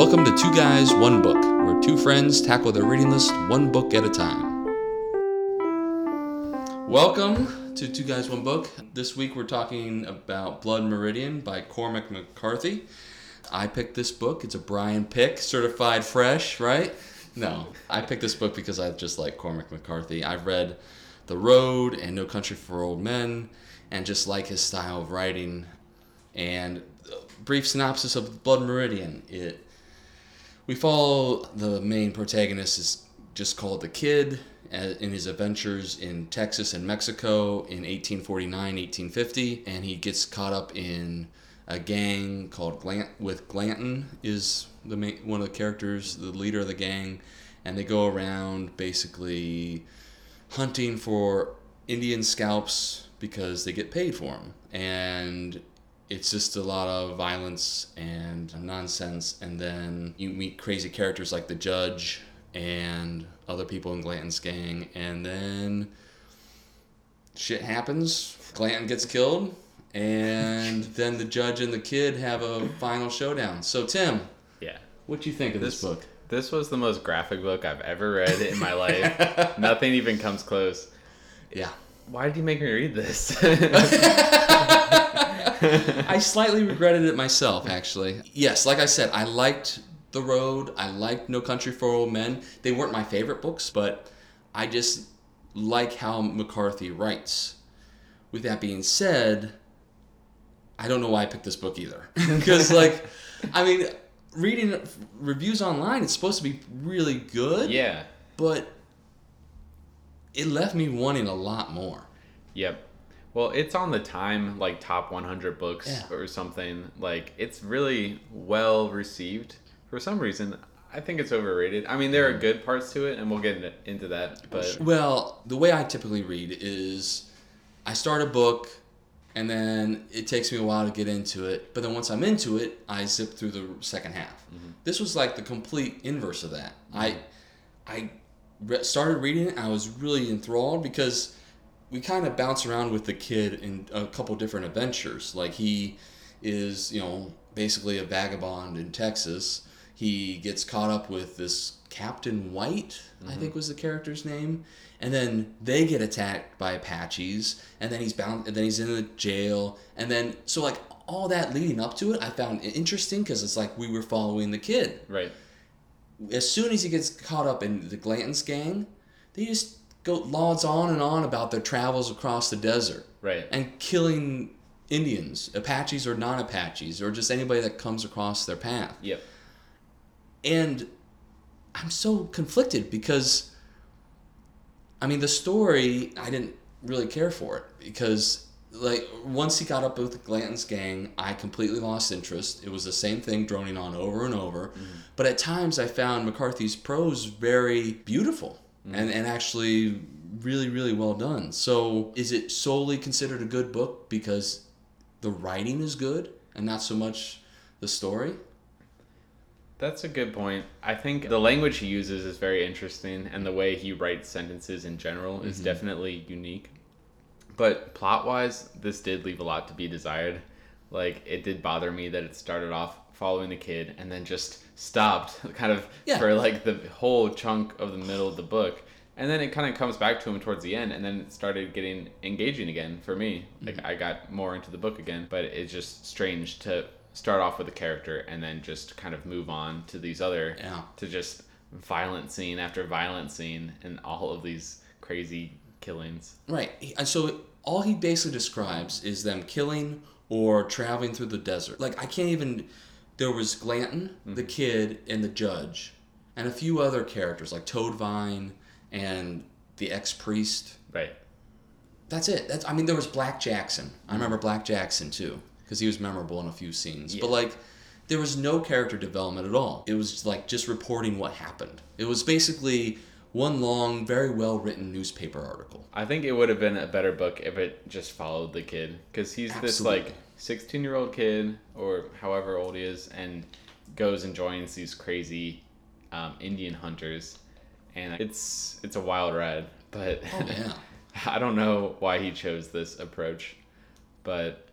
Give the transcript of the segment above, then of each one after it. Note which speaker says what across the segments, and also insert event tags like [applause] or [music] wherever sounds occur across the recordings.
Speaker 1: Welcome to Two Guys, One Book, where two friends tackle their reading list one book at a time. Welcome to Two Guys, One Book. This week we're talking about Blood Meridian by Cormac McCarthy. I picked this book. It's a Brian pick, certified fresh, right? No, I picked this book because I just like Cormac McCarthy. I've read The Road and No Country for Old Men and just like his style of writing. And uh, brief synopsis of Blood Meridian. It we follow the main protagonist is just called the Kid uh, in his adventures in Texas and Mexico in 1849, 1850, and he gets caught up in a gang called Glant with Glanton is the main, one of the characters, the leader of the gang, and they go around basically hunting for Indian scalps because they get paid for them, and it's just a lot of violence and nonsense. And then you meet crazy characters like the judge and other people in Glanton's gang. And then shit happens. Glanton gets killed. And [laughs] then the judge and the kid have a final showdown. So, Tim,
Speaker 2: Yeah.
Speaker 1: what do you think of this,
Speaker 2: This-
Speaker 1: book?
Speaker 2: This was the most graphic book I've ever read in my [laughs] life. Nothing even comes close.
Speaker 1: Yeah.
Speaker 2: Why did you make me read this? [laughs] [laughs]
Speaker 1: I slightly regretted it myself, actually. Yes, like I said, I liked The Road. I liked No Country for Old Men. They weren't my favorite books, but I just like how McCarthy writes. With that being said, I don't know why I picked this book either. [laughs] [laughs] Because, like, I mean, reading reviews online, it's supposed to be really good,
Speaker 2: yeah.
Speaker 1: but it left me wanting a lot more.
Speaker 2: Yep. Well, it's on the Time like top 100 books
Speaker 1: Yeah.
Speaker 2: or something. Like it's really well received. For some reason, I think it's overrated. I mean, there
Speaker 1: Mm-hmm.
Speaker 2: are good parts to it, and we'll get into, that. But
Speaker 1: Well, the way I typically read is I start a book and then it takes me a while to get into it. But then once I'm into it, I zip through the second half. This was like the complete inverse of that. I I re- started reading it. I was really enthralled because we kind of bounce around with the kid in a couple different adventures. Like he is, you know, basically a vagabond in Texas. He gets caught up with this Captain White, I think mm-hmm. was the character's name, and then they get attacked by Apaches, and then he's bound, and then he's in the jail, and then so like all that leading up to it, I found interesting because it's like we were following the kid
Speaker 2: right.
Speaker 1: as soon as he gets caught up in the Glanton's gang, they just go lauds on and on about their travels across the desert
Speaker 2: Right.
Speaker 1: and killing Indians, Apaches or non-Apaches, or just anybody that comes across their path.
Speaker 2: Yep.
Speaker 1: And I'm so conflicted because, I mean, the story I didn't really care for it because, like, once he got up with Glanton's gang, I completely lost interest. It was the same thing droning on over and over. Mm-hmm. But at times, I found McCarthy's prose very beautiful Mm-hmm. and and actually really really well done. So, is it solely considered a good book because the writing is good and not so much the story?
Speaker 2: That's a good point. I think the language he uses is very interesting, and the way he writes sentences in general is mm-hmm. definitely unique. But plot wise, this did leave a lot to be desired. Like, it did bother me that it started off following the kid and then just stopped [laughs] kind of
Speaker 1: Yeah.
Speaker 2: for like the whole chunk of the middle of the book. And then it kind of comes back to him towards the end, and then it started getting engaging again for me. Mm-hmm. Like, I got more into the book again, but it's just strange to start off with a character and then just kind of move on to these other
Speaker 1: Yeah.
Speaker 2: to just violent scene after violent scene and all of these crazy killings.
Speaker 1: Right. And uh, so all he basically describes is them killing or traveling through the desert. Like I can't even there was Glanton, the mm-hmm. kid, and the judge, and a few other characters like Toadvine and the ex-priest.
Speaker 2: Right.
Speaker 1: That's it. That's I mean there was Black Jackson. I remember mm-hmm. Black Jackson too because he was memorable in a few scenes. But like there was no character development at all. It was like just reporting what happened. It was basically one long, very well written newspaper article.
Speaker 2: I think it would have been a better book if it just followed the kid because he's this like 16 year old kid or however old he is and goes and joins these crazy um, Indian hunters and it's it's a wild ride but
Speaker 1: Oh yeah. [laughs]
Speaker 2: I don't know why he chose this approach but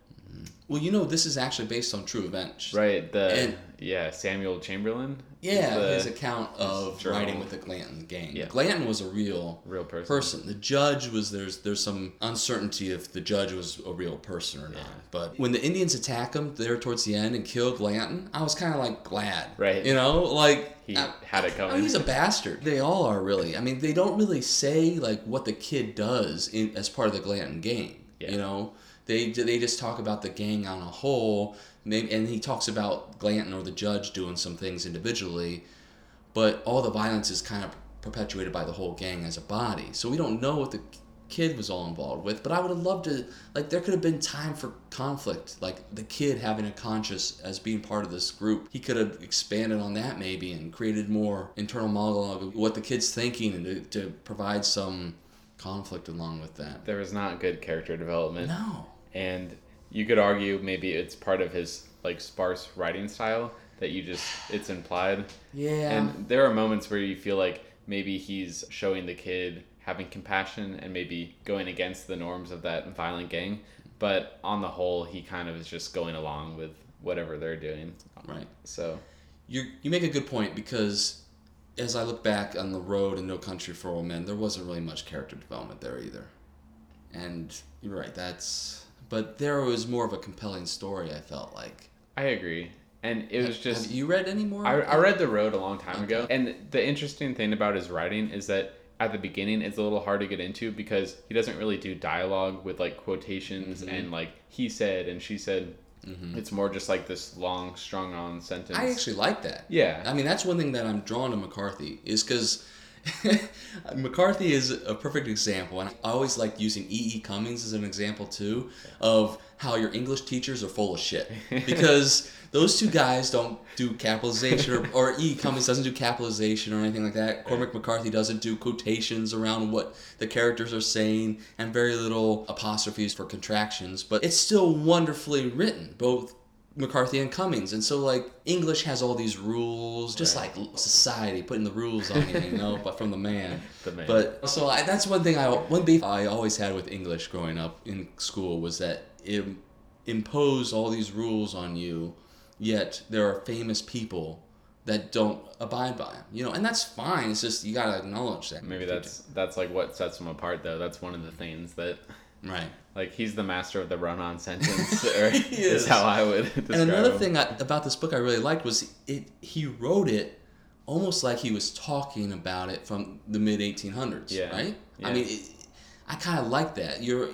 Speaker 1: Well, you know, this is actually based on true events.
Speaker 2: Right. The
Speaker 1: And-
Speaker 2: yeah Samuel Chamberlain.
Speaker 1: Yeah,
Speaker 2: the
Speaker 1: his account of writing with the Glanton gang.
Speaker 2: Yeah.
Speaker 1: Glanton was a real
Speaker 2: real person.
Speaker 1: person. The judge was there's there's some uncertainty if the judge was a real person or not.
Speaker 2: Yeah.
Speaker 1: But when the Indians attack him there towards the end and kill Glanton, I was kind of like glad.
Speaker 2: Right.
Speaker 1: You know, like
Speaker 2: He
Speaker 1: I-
Speaker 2: had it
Speaker 1: I
Speaker 2: coming.
Speaker 1: mean, he's a bastard. They all are really. I mean, they don't really say like what the kid does in as part of the Glanton gang.
Speaker 2: Yeah.
Speaker 1: You know, they they just talk about the gang on a whole. Maybe, and he talks about Glanton or the judge doing some things individually, but all the violence is kind of perpetuated by the whole gang as a body. So we don't know what the kid was all involved with. But I would have loved to like there could have been time for conflict, like the kid having a conscious as being part of this group. He could have expanded on that maybe and created more internal monologue of what the kid's thinking and to, to provide some conflict along with that.
Speaker 2: there was not good character development,
Speaker 1: No.
Speaker 2: And you could argue maybe it's part of his like sparse writing style that you just it's implied.
Speaker 1: Yeah.
Speaker 2: And there are moments where you feel like maybe he's showing the kid having compassion and maybe going against the norms of that violent gang. But on the whole, he kind of is just going along with whatever they're doing.
Speaker 1: right.
Speaker 2: So,
Speaker 1: You you make a good point because as I look back on the road in No Country for Old Men, there wasn't really much character development there either. And you're right, that's but there was more of a compelling story. I felt like.
Speaker 2: I agree. And it was just
Speaker 1: Have you read any more?
Speaker 2: I, I read The Road a long time
Speaker 1: Okay.
Speaker 2: ago. And the interesting thing about his writing is that at the beginning it's a little hard to get into because he doesn't really do dialogue with like quotations
Speaker 1: Mm-hmm.
Speaker 2: and like he said and she said. It's more just like this long, strung on sentence.
Speaker 1: I actually like that.
Speaker 2: Yeah.
Speaker 1: I mean, that's one thing that I'm drawn to McCarthy is because [laughs] McCarthy is a perfect example, and I always like using E. E. Cummings as an example too of how your English teachers are full of shit [laughs] because those two guys don't do capitalization or, or E. Cummings doesn't do capitalization or anything like that. Cormac McCarthy doesn't do quotations around what the characters are saying and very little apostrophes for contractions, but it's still wonderfully written, both McCarthy and Cummings. And so, like, English has all these rules, just
Speaker 2: Right.
Speaker 1: like society putting the rules on you, you know, but from the man. [laughs]
Speaker 2: The man.
Speaker 1: But so I, that's one thing I, one beef I always had with English growing up in school was that it imposed all these rules on you, yet there are famous people that don't abide by them, you know, and that's fine. It's just, you gotta acknowledge that.
Speaker 2: Maybe that's that's like what sets them apart though. That's one of the things that
Speaker 1: Right.
Speaker 2: Like he's the master of the run-on [laughs] sentence or [laughs] is.
Speaker 1: is.
Speaker 2: how I would describe
Speaker 1: And another
Speaker 2: him.
Speaker 1: thing I, about this book I really liked was it. He wrote it almost like he was talking about it from the mid 1800s.
Speaker 2: Yeah.
Speaker 1: Right. I mean, it, I kind of like that. You're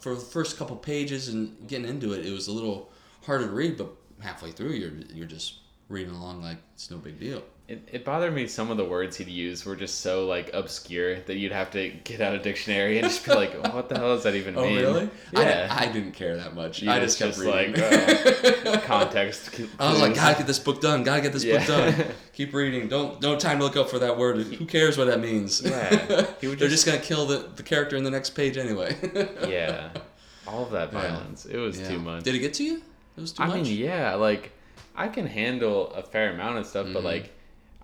Speaker 1: for the first couple pages and getting into it, it was a little harder to read, but halfway through, you're you're just reading along like it's no big deal.
Speaker 2: It, it bothered me some of the words he'd use were just so like obscure that you'd have to get out a dictionary and just be like, "Oh, [laughs] what the hell does that even oh, mean? Oh really? Yeah.
Speaker 1: I, I didn't care that much.
Speaker 2: You
Speaker 1: I
Speaker 2: just-
Speaker 1: just kept
Speaker 2: just
Speaker 1: reading.
Speaker 2: like, [laughs] Context.
Speaker 1: I was like, gotta get this book done. Gotta get this
Speaker 2: Yeah.
Speaker 1: book done. [laughs] Keep reading. Don't no time to look up for that word. Who cares what that means?
Speaker 2: Yeah. He would
Speaker 1: They're
Speaker 2: just-
Speaker 1: just gonna kill the, the character in the next page anyway.
Speaker 2: yeah, all of that
Speaker 1: Yeah.
Speaker 2: violence. It was
Speaker 1: Yeah.
Speaker 2: too much.
Speaker 1: Did it get to you? It was too
Speaker 2: I
Speaker 1: much.
Speaker 2: mean, yeah, like I can handle a fair amount of stuff,
Speaker 1: Mm-hmm.
Speaker 2: but like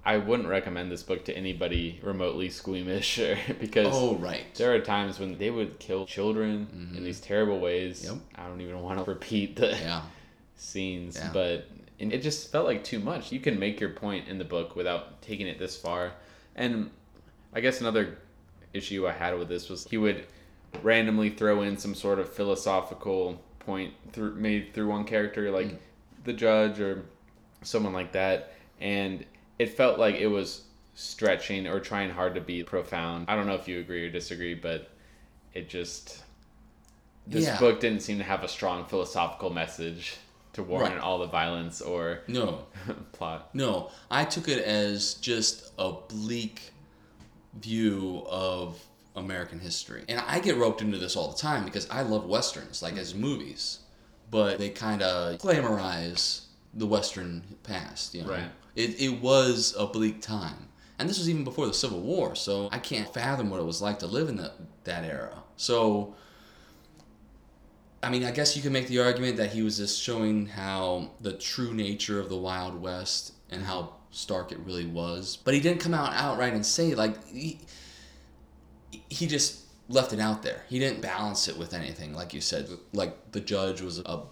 Speaker 2: I wouldn't recommend this book to anybody remotely squeamish [laughs] or because
Speaker 1: oh right.
Speaker 2: there are times when they would kill children in these terrible ways.
Speaker 1: Yep.
Speaker 2: I don't even want to repeat the
Speaker 1: Yeah. [laughs]
Speaker 2: scenes,
Speaker 1: Yeah.
Speaker 2: but and it just felt like too much. You can make your point in the book without taking it this far. And I guess another issue I had with this was he would randomly throw in some sort of philosophical point through made through one character, like
Speaker 1: Mm.
Speaker 2: The judge or someone like that, and it felt like it was stretching or trying hard to be profound. I don't know if you agree or disagree, but it just this
Speaker 1: Yeah.
Speaker 2: book didn't seem to have a strong philosophical message to warrant
Speaker 1: Right.
Speaker 2: all the violence or
Speaker 1: No. [laughs]
Speaker 2: plot.
Speaker 1: No. I took it as just a bleak view of American history. And I get roped into this all the time because I love westerns, like as mm-hmm. movies. But they kind of glamorize the western past, you know.
Speaker 2: Right.
Speaker 1: It, it was a bleak time. And this was even before the Civil War, so I can't fathom what it was like to live in that, that era. So, I mean, I guess you can make the argument that he was just showing how the true nature of the Wild West and how stark it really was. But he didn't come out outright and say, like, he, he just left it out there. He didn't balance it with anything, like you said. Like, the judge was a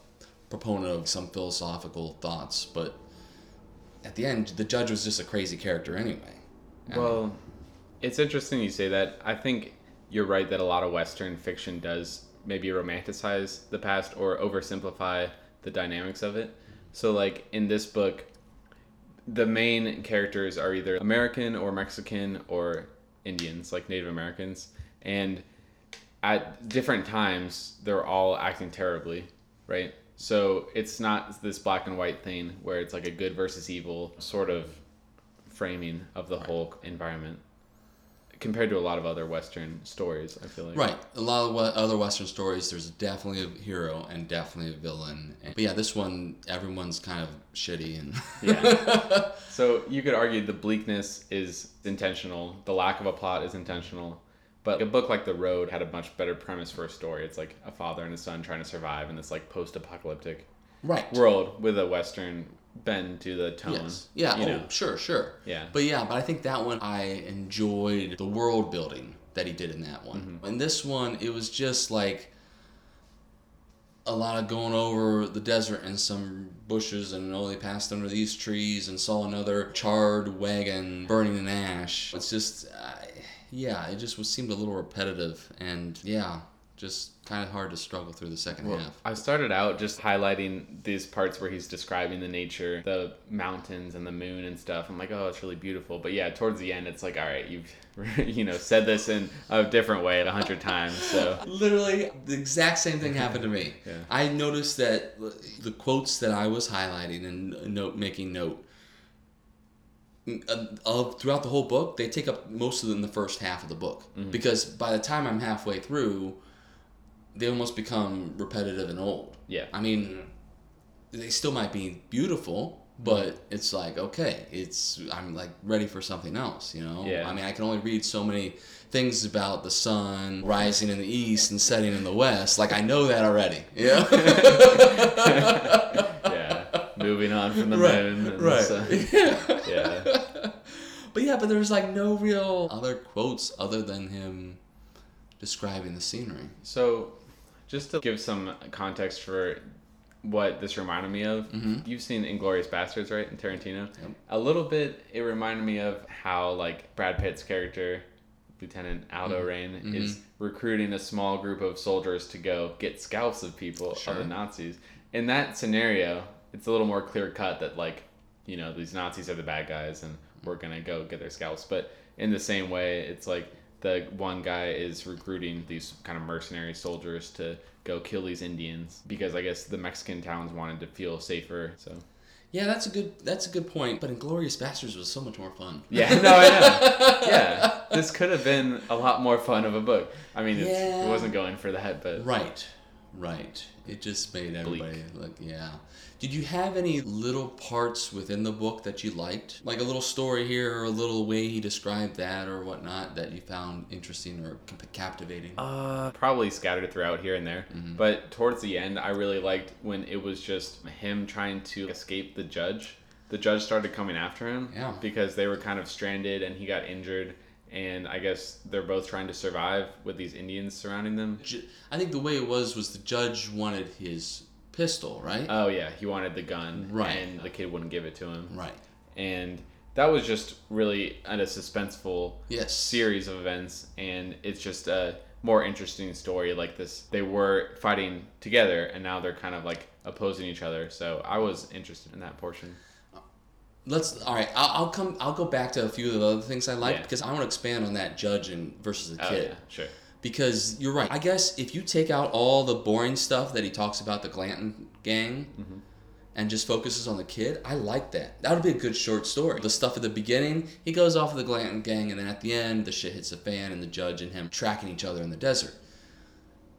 Speaker 1: proponent of some philosophical thoughts, but at the end, the judge was just a crazy character anyway.
Speaker 2: Well, it's interesting you say that. I think you're right that a lot of Western fiction does maybe romanticize the past or oversimplify the dynamics of it. So, like in this book, the main characters are either American or Mexican or Indians, like Native Americans. And at different times, they're all acting terribly, right? So it's not this black and white thing where it's like a good versus evil sort of framing of the whole environment compared to a lot of other Western stories, I feel like.
Speaker 1: Right. A lot of other Western stories, there's definitely a hero and definitely a villain. But yeah, this one, everyone's kind of shitty and.
Speaker 2: Yeah. [laughs] So you could argue the bleakness is intentional, the lack of a plot is intentional. But a book like The Road had a much better premise for a story. It's like a father and a son trying to survive in this like post-apocalyptic
Speaker 1: right.
Speaker 2: world with a Western bend to the tone.
Speaker 1: Yes. Yeah.
Speaker 2: You
Speaker 1: oh,
Speaker 2: know.
Speaker 1: sure, sure.
Speaker 2: Yeah.
Speaker 1: But yeah, but I think that one I enjoyed the world building that he did in that one.
Speaker 2: Mm-hmm.
Speaker 1: In this one, it was just like a lot of going over the desert and some bushes, and oh, they passed under these trees and saw another charred wagon burning in ash. It's just, I yeah, it just was seemed a little repetitive, and yeah, just kind of hard to struggle through the second
Speaker 2: Well,
Speaker 1: half.
Speaker 2: I started out just highlighting these parts where he's describing the nature, the mountains and the moon and stuff. I'm like, oh, it's really beautiful. But yeah, towards the end, it's like, all right, you've [laughs] you know said this in a different way a hundred times. So [laughs]
Speaker 1: Literally, the exact same thing happened to me.
Speaker 2: Yeah.
Speaker 1: I noticed that the quotes that I was highlighting and note making note of throughout the whole book, they take up most of them in the first half of the book
Speaker 2: Mm-hmm.
Speaker 1: because by the time I'm halfway through, they almost become repetitive and old.
Speaker 2: yeah,
Speaker 1: I mean, they still might be beautiful, but it's like okay, it's I'm like ready for something else, you know.
Speaker 2: Yeah.
Speaker 1: I mean, I can only read so many things about the sun rising in the east and setting in the west. Like I know that already. Yeah. [laughs] [laughs]
Speaker 2: Moving on from the [laughs]
Speaker 1: right.
Speaker 2: moon. And
Speaker 1: Right.
Speaker 2: Sun.
Speaker 1: Yeah. [laughs]
Speaker 2: Yeah.
Speaker 1: But yeah, but there's like no real other quotes other than him describing the scenery.
Speaker 2: So, just to give some context for what this reminded me of, you've seen Inglourious Basterds, right, in Tarantino?
Speaker 1: Mm-hmm. Yep.
Speaker 2: A little bit, it reminded me of how, like, Brad Pitt's character, Lieutenant Aldo
Speaker 1: Mm-hmm.
Speaker 2: Raine, is recruiting a small group of soldiers to go get scalps of people, of the Nazis. In that scenario, it's a little more clear cut that, like, you know, these Nazis are the bad guys and we're gonna go get their scalps. But in the same way, it's like the one guy is recruiting these kind of mercenary soldiers to go kill these Indians because I guess the Mexican towns wanted to feel safer. So
Speaker 1: Yeah, that's a good that's a good point. But Inglourious Basterds was so much more fun.
Speaker 2: yeah, no, I know. Yeah, this could have been a lot more fun of a book. I mean, it's,
Speaker 1: Yeah.
Speaker 2: it wasn't going for that, but
Speaker 1: Right, right. It just made everybody look, yeah. Did you have any little parts within the book that you liked? Like a little story here or a little way he described that or whatnot that you found interesting or captivating?
Speaker 2: Uh, probably scattered throughout here and there.
Speaker 1: Mm-hmm.
Speaker 2: But towards the end, I really liked when it was just him trying to escape the judge. The judge started coming after him
Speaker 1: Yeah.
Speaker 2: because they were kind of stranded and he got injured. And I guess they're both trying to survive with these Indians surrounding them.
Speaker 1: I think the way it was was the judge wanted his pistol, right?
Speaker 2: Oh, yeah, he wanted the gun.
Speaker 1: Right.
Speaker 2: And the kid wouldn't give it to him.
Speaker 1: right.
Speaker 2: And that was just really a suspenseful
Speaker 1: Yes.
Speaker 2: series of events and it's just a more interesting story like this they were fighting together and now they're kind of like opposing each other so i was interested in that portion
Speaker 1: Let's. All right. I'll, I'll come. I'll go back to a few of the other things I liked
Speaker 2: Yeah.
Speaker 1: because I want to expand on that judge and versus the
Speaker 2: oh
Speaker 1: kid.
Speaker 2: yeah sure
Speaker 1: because you're right. I guess if you take out all the boring stuff that he talks about the Glanton gang
Speaker 2: Mm-hmm.
Speaker 1: and just focuses on the kid, I like that. That would be a good short story. The stuff at the beginning, he goes off of the Glanton gang, and then at the end, the shit hits the fan, and the judge and him tracking each other in the desert.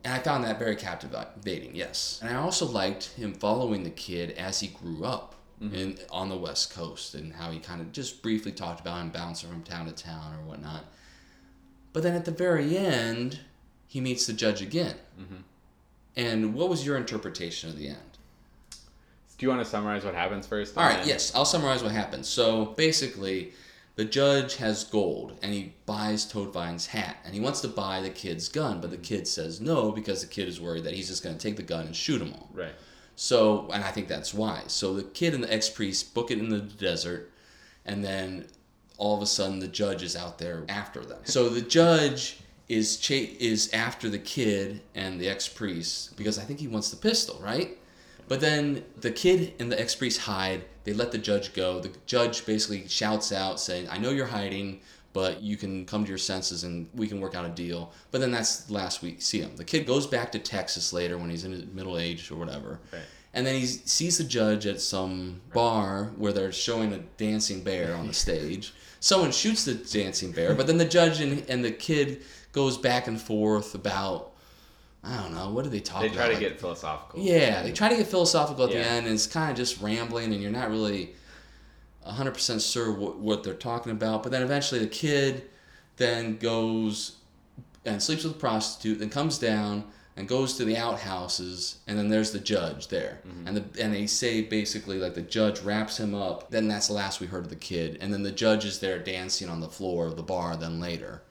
Speaker 1: And I found that very captivating, yes. And I also liked him following the kid as he grew up. In, on the west coast and how he kind of just briefly talked about him bouncing from town to town or whatnot but then at the very end, he meets the judge again.
Speaker 2: Mm-hmm.
Speaker 1: And what was your interpretation of the end?
Speaker 2: do you want to summarize what happens first
Speaker 1: All right,
Speaker 2: then-
Speaker 1: yes, I'll summarize what happens. So basically, the judge has gold and he buys Toadvine's hat and he wants to buy the kid's gun, but the kid says no because the kid is worried that he's just going to take the gun and shoot them all.
Speaker 2: right
Speaker 1: So, and I think that's wise. So the kid and the ex priest book it in the desert, and then all of a sudden the judge is out there after them. So the judge is cha- is after the kid and the ex priest because I think he wants the pistol, right? But then the kid and the ex priest hide. They let the judge go. The judge basically shouts out saying, "I know you're hiding." But you can come to your senses and we can work out a deal. But then that's the last we see him. The kid goes back to Texas later when he's in his middle age or whatever.
Speaker 2: Right.
Speaker 1: And then he sees the judge at some bar where they're showing a dancing bear on the stage. Someone shoots the dancing bear, but then the judge and, and the kid goes back and forth about I don't know what do they talk
Speaker 2: They
Speaker 1: about?
Speaker 2: try to
Speaker 1: Like-
Speaker 2: get philosophical.
Speaker 1: yeah, they try to get philosophical at the end, and it's kind of just rambling, and you're not really 100% sure what, what they're talking about. But then eventually the kid then goes and sleeps with a prostitute, then comes down and goes to the outhouses, and then there's the judge there. Mm-hmm. And the and they say basically like the judge wraps him up. Then that's the last we heard of the kid, and then the judge is there dancing on the floor of the bar. Then later,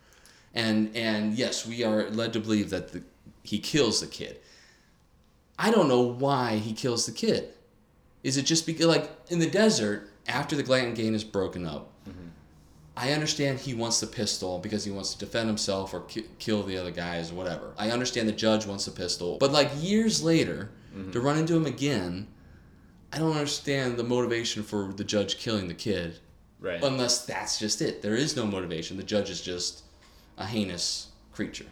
Speaker 1: and and yes, we are led to believe that the, he kills the kid. I don't know why he kills the kid. Is it just because, like, in the desert, after the Glanton gang is broken up, I understand he wants the pistol because he wants to defend himself or ki- kill the other guys or whatever. I understand the judge wants the pistol. But, like, years later, mm-hmm. to run into him again, I don't understand the motivation for the judge killing the kid
Speaker 2: Right.
Speaker 1: unless that's just it. There is no motivation. The judge is just a heinous creature.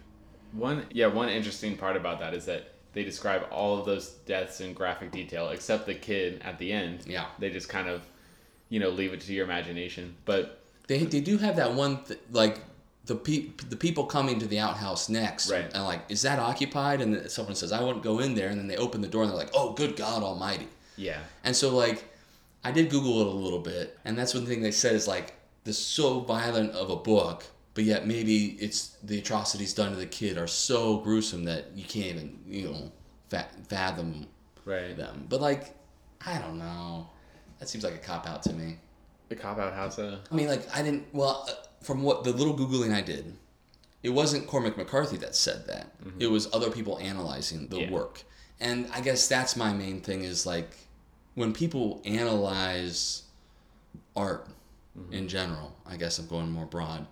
Speaker 2: One yeah, one interesting part about that is that they describe all of those deaths in graphic detail except the kid at the end.
Speaker 1: Yeah.
Speaker 2: They just kind of you know, leave it to your imagination. But
Speaker 1: They, they do have that one th- like the pe- the people coming to the outhouse next
Speaker 2: Right.
Speaker 1: and like is that occupied and someone says I won't go in there and then they open the door and they're like oh good God Almighty
Speaker 2: yeah.
Speaker 1: and so like I did Google it a little bit and that's one thing they said is like this so violent of a book but yet maybe it's the atrocities done to the kid are so gruesome that you can't even you know fa- fathom
Speaker 2: Right.
Speaker 1: them but like I don't know that seems like a cop out to me.
Speaker 2: The cop out house uh
Speaker 1: I mean, like, I didn't. Well, uh, from what the little googling I did, it wasn't Cormac McCarthy that said that. It was other people analyzing the
Speaker 2: Yeah.
Speaker 1: work, and I guess that's my main thing is like when people analyze art in general. I guess I'm going more broad.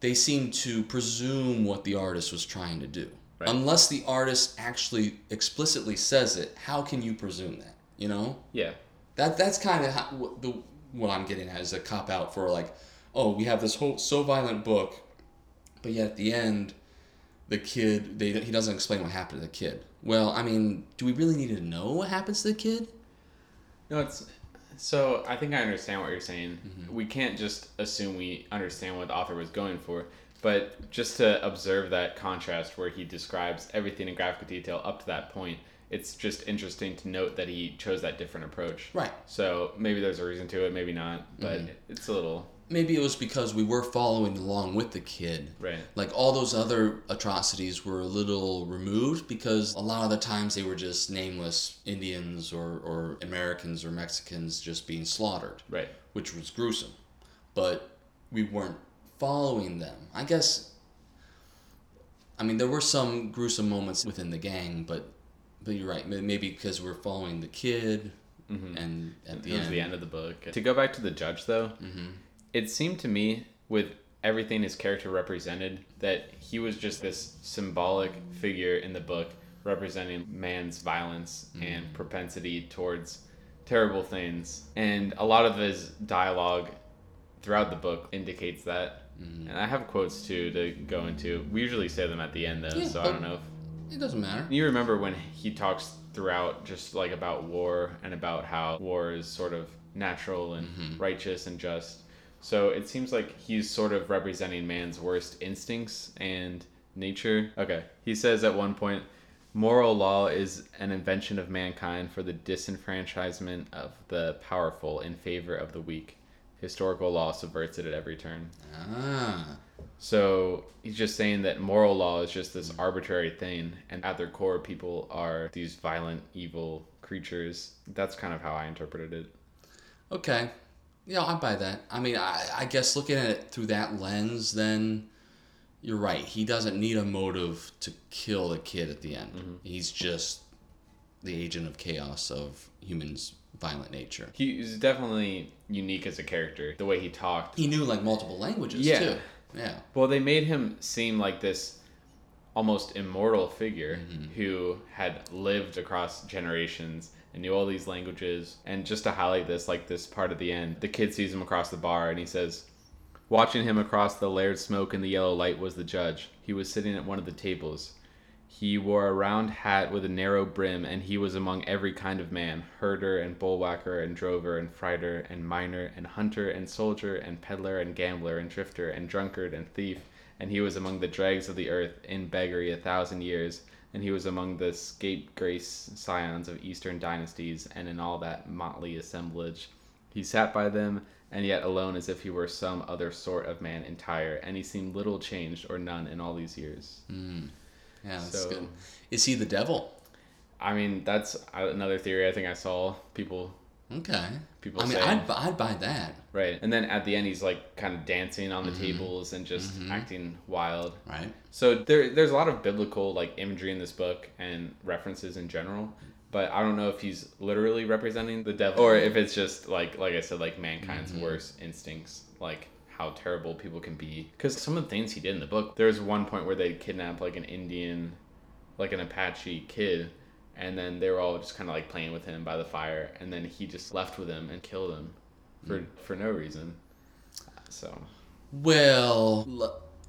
Speaker 1: They seem to presume what the artist was trying to do.
Speaker 2: Right.
Speaker 1: Unless the artist actually explicitly says it, how can you presume that? You know?
Speaker 2: yeah.
Speaker 1: That that's kind of how, the what I'm getting at is a cop out for like, oh, we have this whole so violent book, but yet at the end, the kid they he doesn't explain what happened to the kid. Well, I mean, do we really need to know what happens to the kid?
Speaker 2: No, it's so I think I understand what you're saying. Mm-hmm. We can't just assume we understand what the author was going for, but just to observe that contrast where he describes everything in graphic detail up to that point, it's just interesting to note that he chose that different approach.
Speaker 1: Right.
Speaker 2: So maybe there's a reason to it, maybe not, but
Speaker 1: Mm-hmm.
Speaker 2: it's a little
Speaker 1: Maybe it was because we were following along with the kid.
Speaker 2: right.
Speaker 1: Like all those other atrocities were a little removed because a lot of the times they were just nameless Indians or, or Americans or Mexicans just being slaughtered.
Speaker 2: Right.
Speaker 1: which was gruesome, but we weren't following them. I guess. I mean, there were some gruesome moments within the gang, but but you're right. Maybe because we're following the kid, mm-hmm. and at the
Speaker 2: it
Speaker 1: end,
Speaker 2: the end of the book. To go back to the judge, though, mm-hmm. it seemed to me with everything his character represented that he was just this symbolic figure in the book representing man's violence mm-hmm. and propensity towards terrible things. And a lot of his dialogue throughout the book indicates that. And I have quotes too to go into. We usually say them at the end though,
Speaker 1: Yeah,
Speaker 2: so I don't know if
Speaker 1: it doesn't matter.
Speaker 2: you remember when he talks throughout just like about war and about how war is sort of natural and righteous and just. So it seems like he's sort of representing man's worst instincts and nature. Okay. He says at one point, moral law is an invention of mankind for the disenfranchisement of the powerful in favor of the weak. Historical law subverts it at every turn.
Speaker 1: Ah,
Speaker 2: So he's just saying that moral law is just this arbitrary thing, and at their core, people are these violent, evil creatures. That's kind of how I interpreted it.
Speaker 1: okay. Yeah, I buy that. I mean, I, I guess looking at it through that lens, then you're right. He doesn't need a motive to kill the kid at the end. Mm-hmm. He's just the agent of chaos of humans' violent nature.
Speaker 2: He's definitely unique as a character. The way he talked.
Speaker 1: He knew like multiple languages
Speaker 2: Yeah.
Speaker 1: too. Yeah.
Speaker 2: Well, they made him seem like this almost immortal figure mm-hmm. who had lived across generations and knew all these languages. And just to highlight this, like this part at the end, the kid sees him across the bar and he says, Watching him across the layered smoke in the yellow light was the judge. He was sitting at one of the tables. He wore a round hat with a narrow brim, and he was among every kind of man herder and bullwhacker and drover and frighter and miner and hunter and soldier and peddler and gambler and drifter and drunkard and thief. And he was among the dregs of the earth in beggary a thousand years. And he was among the scapegrace scions of eastern dynasties, and in all that motley assemblage. He sat by them, and yet alone as if he were some other sort of man entire, and he seemed little changed or none in all these years. Hmm.
Speaker 1: Yeah, that's
Speaker 2: So-
Speaker 1: good. Is he the devil?
Speaker 2: I mean, that's another theory I think I saw people
Speaker 1: Okay.
Speaker 2: People
Speaker 1: I mean,
Speaker 2: say-
Speaker 1: I'd, I'd buy that,
Speaker 2: right. And then at the end, he's like kind of dancing on the mm-hmm. tables and just mm-hmm. acting wild.
Speaker 1: right?
Speaker 2: So there, there's a lot of biblical like imagery in this book and references in general. But I don't know if he's literally representing the devil or if it's just like, like I said, like mankind's mm-hmm. worst instincts, like how terrible people can be. Because some of the things he did in the book, there's one point where they kidnapped like an Indian, like an Apache kid, and then they were all just kind of like playing with him by the fire, and then he just left with him and killed him for mm. for no reason. So
Speaker 1: Well,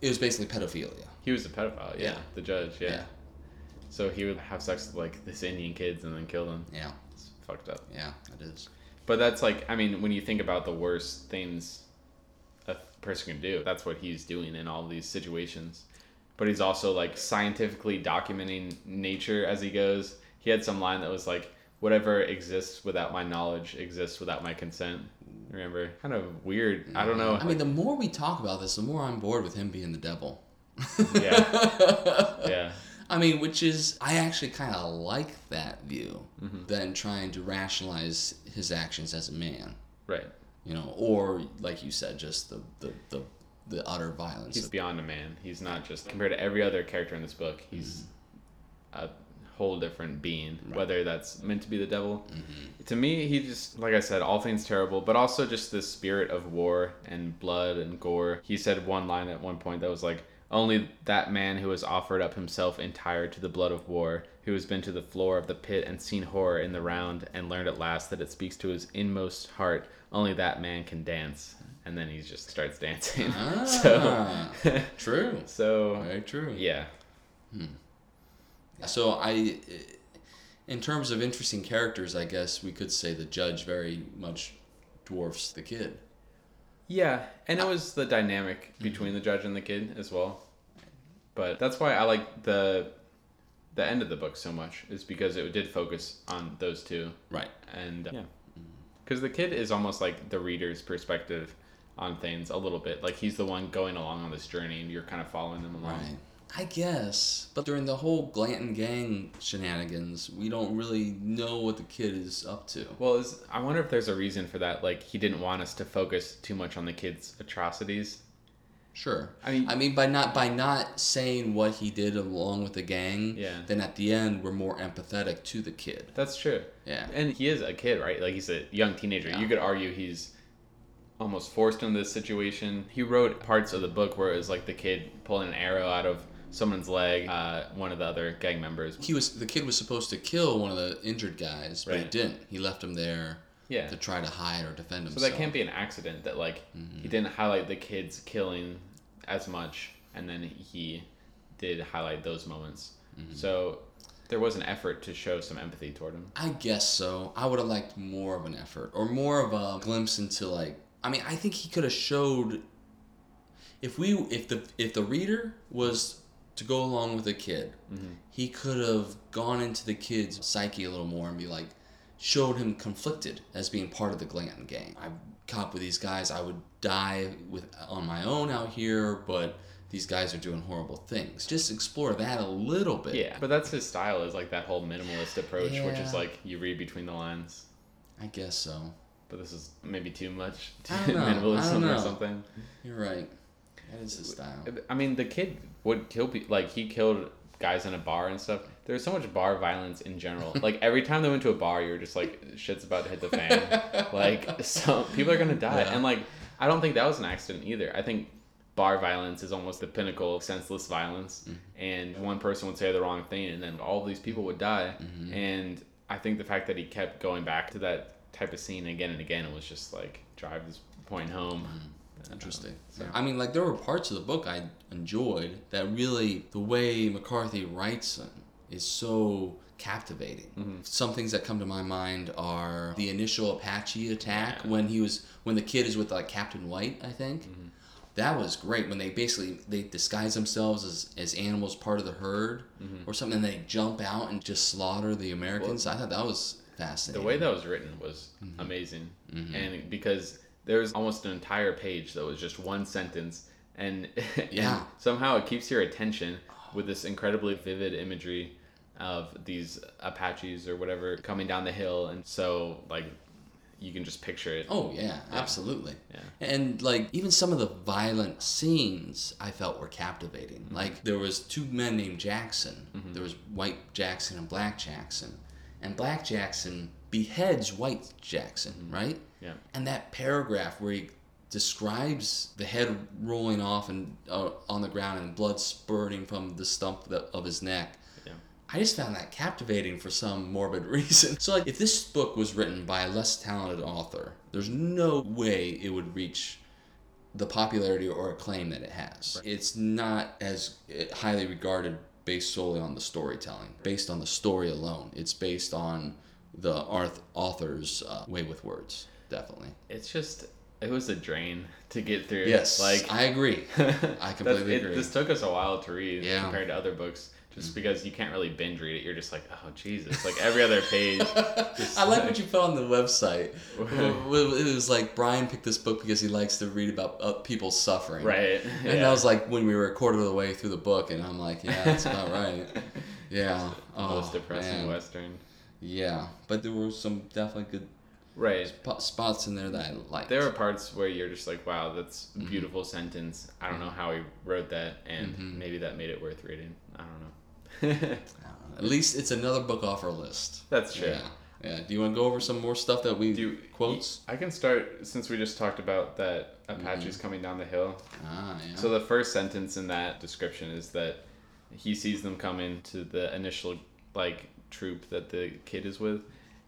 Speaker 1: it was basically pedophilia.
Speaker 2: he was a pedophile. Yeah,
Speaker 1: Yeah.
Speaker 2: the judge. Yeah.
Speaker 1: Yeah.
Speaker 2: So he would have sex with like this Indian kids and then kill them.
Speaker 1: Yeah,
Speaker 2: It's fucked up.
Speaker 1: yeah, it is.
Speaker 2: But that's like, I mean, when you think about the worst things a person can do, that's what he's doing in all these situations. But he's also like scientifically documenting nature as he goes. He had some line that was like, whatever exists without my knowledge exists without my consent. Remember? Kind of weird. I don't know.
Speaker 1: I mean, the more we talk about this, the more I'm bored with him being the devil.
Speaker 2: yeah. [laughs] Yeah.
Speaker 1: I mean, which is, I actually kind of like that view
Speaker 2: Mm-hmm.
Speaker 1: than trying to rationalize his actions as a man,
Speaker 2: Right.
Speaker 1: You know, or like you said, just the, the, the, the utter violence.
Speaker 2: He's beyond a man. He's not just compared to every other character in this book. He's mm-hmm. a whole different being. Whether that's meant to be the devil, mm-hmm. to me, he just like I said, all things terrible, but also just the spirit of war and blood and gore. He said one line at one point that was like, "Only that man who has offered up himself entire to the blood of war." Who has been to the floor of the pit and seen horror in the round and learned at last that it speaks to his inmost heart, only that man can dance. And then he just starts dancing. [laughs] so,
Speaker 1: Ah, true. [laughs]
Speaker 2: so
Speaker 1: Very true.
Speaker 2: yeah,
Speaker 1: So I, in terms of interesting characters, I guess we could say the judge very much dwarfs the kid.
Speaker 2: yeah, and it was the dynamic between the judge and the kid as well. But that's why I like the the end of the book so much is because it did focus on those two,
Speaker 1: Right.
Speaker 2: and uh, yeah, because the kid is almost like the reader's perspective on things a little bit. Like he's the one going along on this journey, and you're kind of following them along.
Speaker 1: Right. I guess. But during the whole Glanton gang shenanigans, we don't really know what the kid is up to.
Speaker 2: Well, is I wonder if there's a reason for that. Like he didn't want us to focus too much on the kid's atrocities.
Speaker 1: Sure.
Speaker 2: I mean-
Speaker 1: I mean by not by not saying what he did along with the gang,
Speaker 2: Yeah.
Speaker 1: then at the end we're more empathetic to the kid.
Speaker 2: That's true.
Speaker 1: Yeah.
Speaker 2: And he is a kid, right? Like he's a young teenager.
Speaker 1: Yeah.
Speaker 2: You could argue he's almost forced into this situation. He wrote parts of the book where it was like the kid pulling an arrow out of someone's leg, uh, one of the other gang members.
Speaker 1: He was the kid was supposed to kill one of the injured guys, but he didn't. He left him there
Speaker 2: Yeah.
Speaker 1: to try to hide or defend himself.
Speaker 2: So that can't be an accident that like
Speaker 1: Mm-hmm.
Speaker 2: he didn't highlight the kids killing as much and then he did highlight those moments.
Speaker 1: Mm-hmm.
Speaker 2: So there was an effort to show some empathy toward him.
Speaker 1: I guess so. I would have liked more of an effort or more of a glimpse into like I mean, I think he could have showed if we if the if the reader was to go along with the kid, he could have gone into the kid's psyche a little more and be like showed him conflicted as being part of the Glanton gang. I cop with these guys, I would die with on my own out here, but these guys are doing horrible things. Just explore that a little bit.
Speaker 2: Yeah, but that's his style is like that whole minimalist approach, which is like you read between the lines.
Speaker 1: I guess so.
Speaker 2: But this is maybe too much [laughs]
Speaker 1: I don't know. I
Speaker 2: minimalism or something.
Speaker 1: You're right. That is his style.
Speaker 2: I mean, the kid would kill people. Like he killed guys in a bar and stuff. There's so much bar violence in general. like every time they went to a bar, you're just like, shit's about to hit the fan. like so, people are gonna die,
Speaker 1: Yeah.
Speaker 2: and like I don't think that was an accident either. I think bar violence is almost the pinnacle of senseless violence,
Speaker 1: Mm-hmm.
Speaker 2: and one person would say the wrong thing, and then all these people would die.
Speaker 1: Mm-hmm.
Speaker 2: And I think the fact that he kept going back to that type of scene again and again it was just like drive this point home.
Speaker 1: Mm-hmm. Interesting.
Speaker 2: So-
Speaker 1: I mean, like there were parts of the book I enjoyed that really the way McCarthy writes them is so captivating.
Speaker 2: Mm-hmm.
Speaker 1: Some things that come to my mind are the initial Apache attack
Speaker 2: Yeah.
Speaker 1: when he was when the kid is with like Captain White, I think.
Speaker 2: Mm-hmm.
Speaker 1: That was great when they basically they disguise themselves as, as animals part of the herd
Speaker 2: Mm-hmm.
Speaker 1: or something and they jump out and just slaughter the Americans. I thought that was fascinating.
Speaker 2: The way that was written was
Speaker 1: Mm-hmm.
Speaker 2: amazing, and because there was almost an entire page that was just one sentence, and, and [laughs]
Speaker 1: Yeah.
Speaker 2: somehow it keeps your attention with this incredibly vivid imagery of these Apaches or whatever coming down the hill, and so like you can just picture it.
Speaker 1: Oh yeah, absolutely.
Speaker 2: Yeah.
Speaker 1: And like even some of the violent scenes I felt were captivating.
Speaker 2: Mm-hmm.
Speaker 1: Like there was two men named Jackson. There was White Jackson and Black Jackson. And Black Jackson beheads White Jackson, right?
Speaker 2: Mm-hmm. Yeah.
Speaker 1: And that paragraph where he describes the head rolling off and uh, on the ground and blood spurting from the stump of his neck. I just found that captivating for some morbid [laughs] reason. So, like, if this book was written by a less talented author, there's no way it would reach the popularity or acclaim that it has. It's not as eh, highly regarded based solely on the storytelling, based on the story alone. It's based on the author's uh, way with words, definitely.
Speaker 2: It's just it was a drain to get through.
Speaker 1: Yes,
Speaker 2: like
Speaker 1: I agree. [laughs] I completely
Speaker 2: it-
Speaker 1: agree.
Speaker 2: This took us a while to read
Speaker 1: Yeah.
Speaker 2: compared to other books, just because you can't really binge read it. You're just like, oh Jesus! Like every other page. [laughs]
Speaker 1: I like what you put on the website. [laughs] It was like Brian picked this book because he likes to read about uh, people suffering.
Speaker 2: Right.
Speaker 1: And [laughs]
Speaker 2: yeah.
Speaker 1: that was like when we were a quarter of the way through the book, and I'm like, yeah, that's about right. Yeah. Oh,
Speaker 2: most depressing
Speaker 1: man.
Speaker 2: western.
Speaker 1: Yeah, but there were some definitely good
Speaker 2: Right.
Speaker 1: sp- spots in there that I liked.
Speaker 2: There are parts where you're just like, wow, that's
Speaker 1: Mm-hmm.
Speaker 2: a beautiful sentence. I don't know how he wrote that, and maybe that made it worth reading. I don't know.
Speaker 1: At least it's another book off our list.
Speaker 2: that's true.
Speaker 1: Yeah. Yeah. Do you want to go over some more stuff that we
Speaker 2: Do you-
Speaker 1: quotes?
Speaker 2: I can start since we just talked about that Apache's
Speaker 1: Mm-hmm.
Speaker 2: coming down the hill.
Speaker 1: Ah, yeah.
Speaker 2: So the first sentence in that description is that he sees them coming to the initial like troop that the kid is with,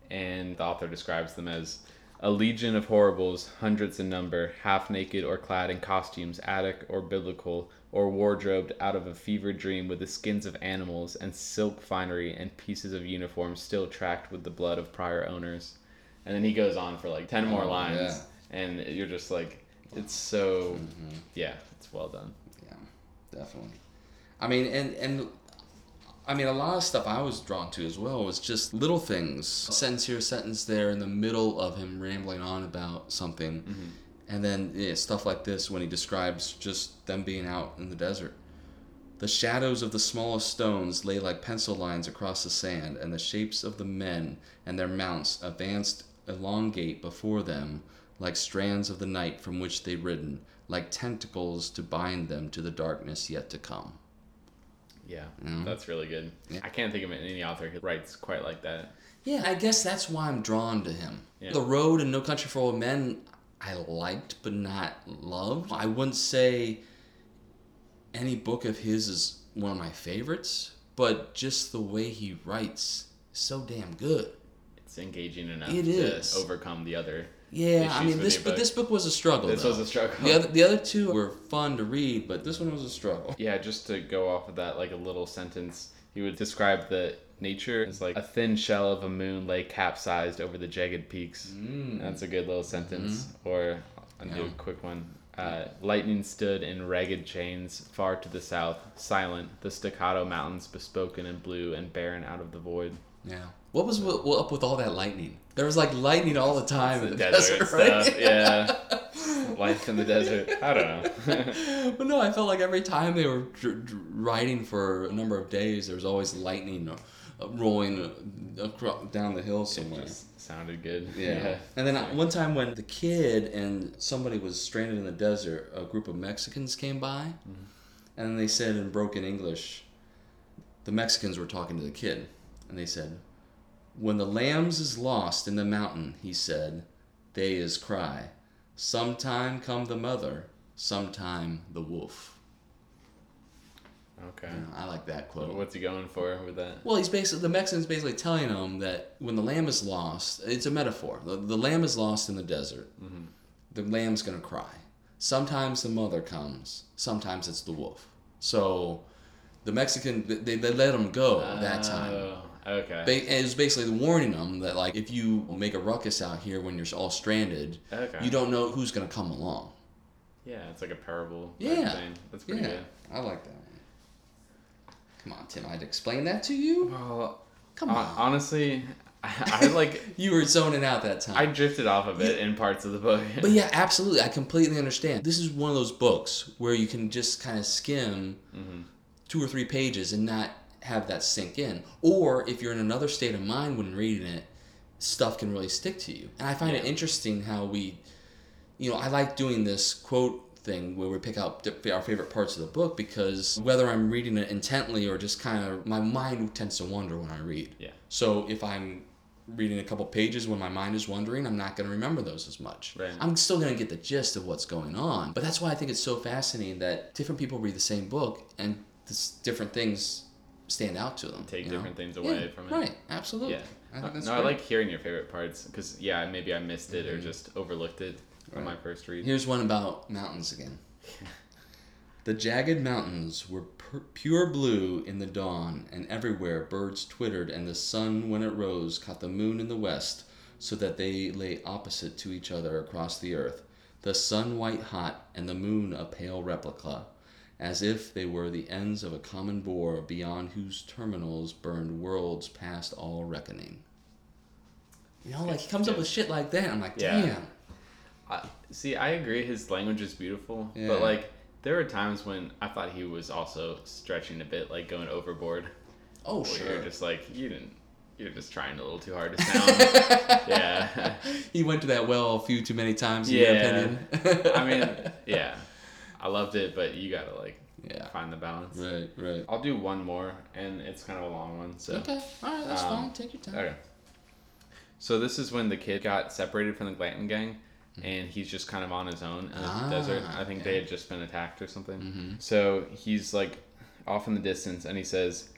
Speaker 2: and the author describes them as a legion of horribles, hundreds in number, half naked or clad in costumes Attic or biblical, or wardrobed out of a fever dream with the skins of animals and silk finery and pieces of uniform still tracked with the blood of prior owners. And then he goes on for like ten more
Speaker 1: Oh,
Speaker 2: lines,
Speaker 1: yeah.
Speaker 2: and you're just like, it's so,
Speaker 1: Mm-hmm.
Speaker 2: yeah, it's well done.
Speaker 1: Yeah, definitely. I mean, and and I mean, a lot of stuff I was drawn to as well was just little things, a sentence here, sentence there, in the middle of him rambling on about something, mm-hmm. and then yeah, stuff like this when he describes just them being out in the desert. The shadows of the smallest stones lay like pencil lines across the sand, and the shapes of the men and their mounts advanced elongate before them like strands of the night from which they'd ridden, like tentacles to bind them to the darkness yet to come.
Speaker 2: Yeah,
Speaker 1: Mhm.
Speaker 2: that's really good.
Speaker 1: Yeah.
Speaker 2: I can't think of any author who writes quite like that.
Speaker 1: Yeah, I guess that's why I'm drawn to him.
Speaker 2: Yeah.
Speaker 1: The Road and No Country for Old Men, I liked but not loved. I wouldn't say any book of his is one of my favorites, but just the way he writes is so damn good.
Speaker 2: It's engaging enough
Speaker 1: It
Speaker 2: to
Speaker 1: is.
Speaker 2: overcome the other.
Speaker 1: Yeah, I mean this, but
Speaker 2: book.
Speaker 1: this book was a struggle.
Speaker 2: This
Speaker 1: though.
Speaker 2: was a struggle.
Speaker 1: The other, the other two were fun to read, but this one was a struggle.
Speaker 2: Yeah, just to go off of that, like a little sentence, he would describe the nature as like a thin shell of a moon lay capsized over the jagged peaks.
Speaker 1: Mm.
Speaker 2: That's a good little sentence. Or I'll do
Speaker 1: Yeah.
Speaker 2: a quick one. Uh, lightning stood in ragged chains far to the south, silent, the staccato mountains bespoken in blue and barren out of the void.
Speaker 1: Yeah. What was w- w- up with all that lightning? There was like lightning all the time in
Speaker 2: The [laughs]
Speaker 1: the
Speaker 2: desert,
Speaker 1: desert, right?
Speaker 2: stuff, yeah. [laughs] Life in the desert. I don't know. [laughs]
Speaker 1: but no, I felt like every time they were dr- dr- riding for a number of days, there was always lightning uh, rolling uh, acro- down the hill somewhere.
Speaker 2: Just sounded good.
Speaker 1: Yeah. And then I, one time when the kid and somebody was stranded in the desert, a group of Mexicans came by, and they said in broken English, the Mexicans were talking to the kid, and they said, "When the lambs is lost in the mountain," he said, "they is cry. Sometime come the mother, sometime the wolf."
Speaker 2: Okay.
Speaker 1: You know, I like that quote.
Speaker 2: What's he going for with that?
Speaker 1: Well, he's basically the Mexican's basically telling them that when the lamb is lost, it's a metaphor. The, the lamb is lost in the desert.
Speaker 2: Mm-hmm.
Speaker 1: The lamb's gonna cry. Sometimes the mother comes. Sometimes it's the wolf. So, the Mexican they, they let him go that time.
Speaker 2: Okay.
Speaker 1: Ba- it was basically warning them that like if you make a ruckus out here when you're all stranded,
Speaker 2: okay.
Speaker 1: you don't know who's gonna come along.
Speaker 2: Yeah, it's like a parable.
Speaker 1: Yeah.
Speaker 2: Thing. That's pretty
Speaker 1: Yeah,
Speaker 2: good.
Speaker 1: I like that one. Come on, Tim. I'd explain that to you.
Speaker 2: Well,
Speaker 1: Come on.
Speaker 2: honestly, [laughs] I, I [laughs] like.
Speaker 1: You were zoning out that time.
Speaker 2: I drifted off a bit in parts of the book. [laughs]
Speaker 1: But yeah, absolutely. I completely understand. This is one of those books where you can just kind of skim
Speaker 2: Mhm.
Speaker 1: two or three pages and not have that sink in. Or if you're in another state of mind when reading it, stuff can really stick to you. And I find it interesting how we, you know, I like doing this quote thing where we pick out our favorite parts of the book because whether I'm reading it intently or just kind of, my mind tends to wander when I read.
Speaker 2: Yeah.
Speaker 1: So if I'm reading a couple pages when my mind is wandering, I'm not going to remember those as much.
Speaker 2: Right.
Speaker 1: I'm still going to get the gist of what's going on. But that's why I think it's so fascinating that different people read the same book and this, different things stand out to them.
Speaker 2: Take
Speaker 1: you know?
Speaker 2: different things away
Speaker 1: Yeah,
Speaker 2: from it.
Speaker 1: Right. Absolutely.
Speaker 2: Yeah.
Speaker 1: I think that's
Speaker 2: no, I like hearing your favorite parts because yeah, maybe I missed it or mm-hmm. just overlooked it on my first read.
Speaker 1: Here's one about mountains again. [laughs] The jagged mountains were pur- pure blue in the dawn, and everywhere birds twittered, and the sun, when it rose, caught the moon in the west, so that they lay opposite to each other across the earth, the sun white hot, and the moon a pale replica, as if they were the ends of a common bore beyond whose terminals burned worlds past all reckoning. You know, like he comes up with shit like that. I'm like,
Speaker 2: Yeah.
Speaker 1: damn.
Speaker 2: I, see, I agree. His language is beautiful,
Speaker 1: Yeah.
Speaker 2: but like there were times when I thought he was also stretching a bit, like going overboard.
Speaker 1: Oh, sure.
Speaker 2: you're just like you didn't. You're just trying a little too hard to sound. [laughs] yeah.
Speaker 1: he went to that well a few too many times in
Speaker 2: Yeah.
Speaker 1: your opinion.
Speaker 2: I mean, yeah. I loved it, but you gotta like
Speaker 1: yeah.
Speaker 2: find the balance.
Speaker 1: Right, right.
Speaker 2: I'll do one more, and it's kind of a long one. So
Speaker 1: Okay, all right, that's
Speaker 2: Um,
Speaker 1: fine. Take your time.
Speaker 2: Okay. So this is when the kid got separated from the Glanton gang, and he's just kind of on his own in the
Speaker 1: Ah,
Speaker 2: desert. I think they had just been attacked or something.
Speaker 1: Mhm.
Speaker 2: So he's like off in the distance, and he says,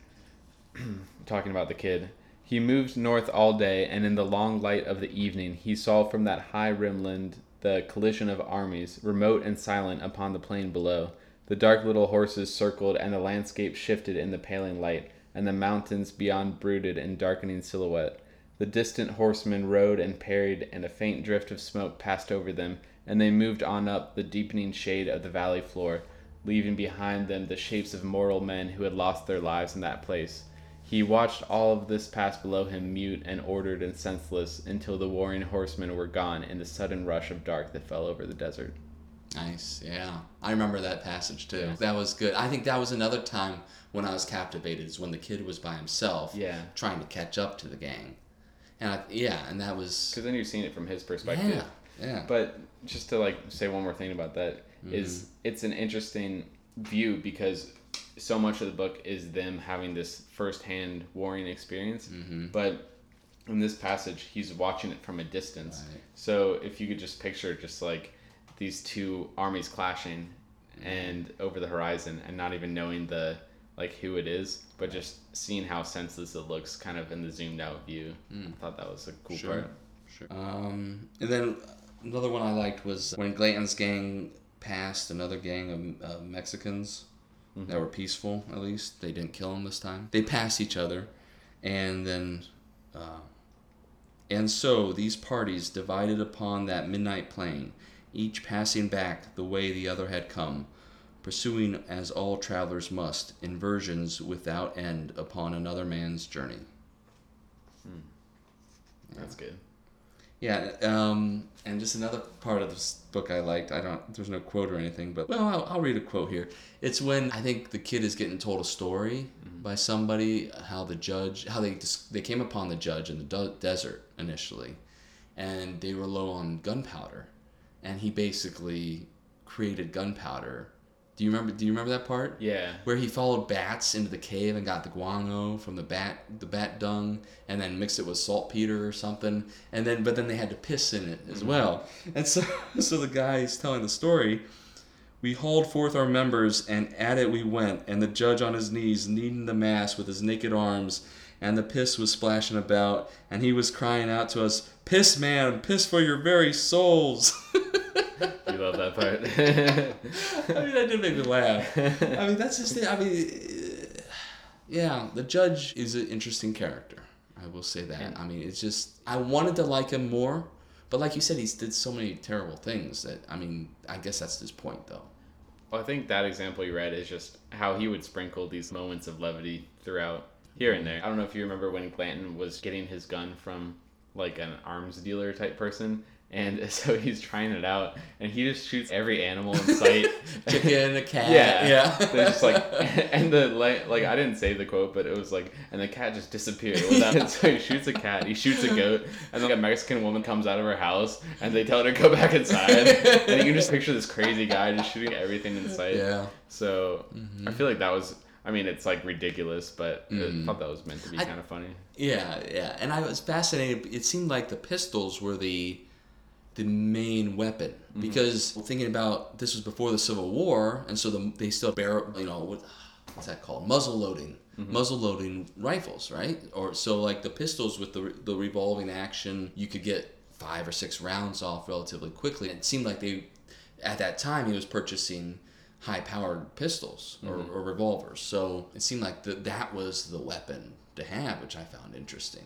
Speaker 2: [clears throat] talking about the kid. He moved north all day, and in the long light of the evening, he saw from that high rimland the collision of armies, remote and silent upon the plain below. The dark little horses circled, and the landscape shifted in the paling light, and the mountains beyond brooded in darkening silhouette. The distant horsemen rode and parried, and a faint drift of smoke passed over them, and they moved on up the deepening shade of the valley floor, leaving behind them the shapes of mortal men who had lost their lives in that place. He watched all of this pass below him, mute and ordered and senseless, until the warring horsemen were gone in the sudden rush of dark that fell over the desert.
Speaker 1: Nice, yeah. I remember that passage too.
Speaker 2: Yeah.
Speaker 1: That was good. I think that was another time when I was captivated is when the kid was by himself,
Speaker 2: Yeah.
Speaker 1: trying to catch up to the gang, and I, yeah, and that was
Speaker 2: Because then you're seeing it from his perspective.
Speaker 1: yeah, yeah.
Speaker 2: But just to like say one more thing about that is
Speaker 1: Mm-hmm.
Speaker 2: it's an interesting view because so much of the book is them having this firsthand warring experience.
Speaker 1: Mm-hmm.
Speaker 2: But in this passage, he's watching it from a distance.
Speaker 1: Right.
Speaker 2: So if you could just picture just like these two armies clashing and over the horizon and not even knowing the like who it is, but just seeing how senseless it looks kind of in the zoomed out view. I thought that was a cool
Speaker 1: Sure.
Speaker 2: part.
Speaker 1: Sure. Um, and then another one I liked was when Glanton's gang passed another gang of uh, Mexicans that were peaceful. At least they didn't kill him this time. They passed each other, and then, uh, and so these parties divided upon that midnight plain, each passing back the way the other had come, pursuing as all travelers must, inversions without end upon another man's journey. Hmm.
Speaker 2: That's good.
Speaker 1: Yeah, um, and just another part of this book I liked. I don't. There's no quote or anything, but well, I'll, I'll read a quote here. It's when I think the kid is getting told a story by somebody how the judge how they dis- they came upon the judge in the de- desert initially, and they were low on gunpowder, and he basically created gunpowder, Do you remember? Do you remember that part?
Speaker 2: Yeah.
Speaker 1: Where he followed bats into the cave and got the guano from the bat, the bat dung, and then mixed it with saltpeter or something, and then but then they had to piss in it as mm-hmm. well. And so, [laughs] so the guy's telling the story. We hauled forth our members, and at it we went, and the judge on his knees, kneading the mass with his naked arms, and the piss was splashing about, and he was crying out to us, "Piss, man, piss for your very souls." [laughs]
Speaker 2: You love that part. [laughs]
Speaker 1: I mean, that did make me laugh. I mean, that's just it. I mean, uh, yeah, the judge is an interesting character. I will say that. I mean, it's just I wanted to like him more, but like you said, he's did so many terrible things that I mean, I guess that's his point, though.
Speaker 2: Well, I think that example you read is just how he would sprinkle these moments of levity throughout here and there. I don't know if you remember when Glanton was getting his gun from like an arms dealer type person. And [laughs] so he's trying it out, and he just shoots every animal in [laughs] sight.
Speaker 1: Chicken, and a cat.
Speaker 2: Yeah,
Speaker 1: yeah.
Speaker 2: They're just like, [laughs] and the like, like I didn't say the quote, but it was like, and the cat just disappeared. And so he shoots a cat, he shoots a goat, and then a Mexican woman comes out of her house, and they tell her to go back inside. and you can just picture this crazy guy just shooting everything in sight.
Speaker 1: yeah.
Speaker 2: So I feel like that was. I mean, it's like ridiculous, but
Speaker 1: Mm.
Speaker 2: I thought that was meant to be kind of funny.
Speaker 1: Yeah, yeah, and I was fascinated. It seemed like the pistols were the the main weapon
Speaker 2: Mm-hmm.
Speaker 1: because thinking about this was before the Civil War, and so the, they still bear you know what what's that called muzzle loading
Speaker 2: Mm-hmm.
Speaker 1: muzzle loading rifles, right? Or so like the pistols with the the revolving action, you could get five or six rounds off relatively quickly. It seemed like they at that time he was purchasing high powered pistols or,
Speaker 2: Mm-hmm.
Speaker 1: or revolvers. So it seemed like the, that was the weapon to have, which I found interesting.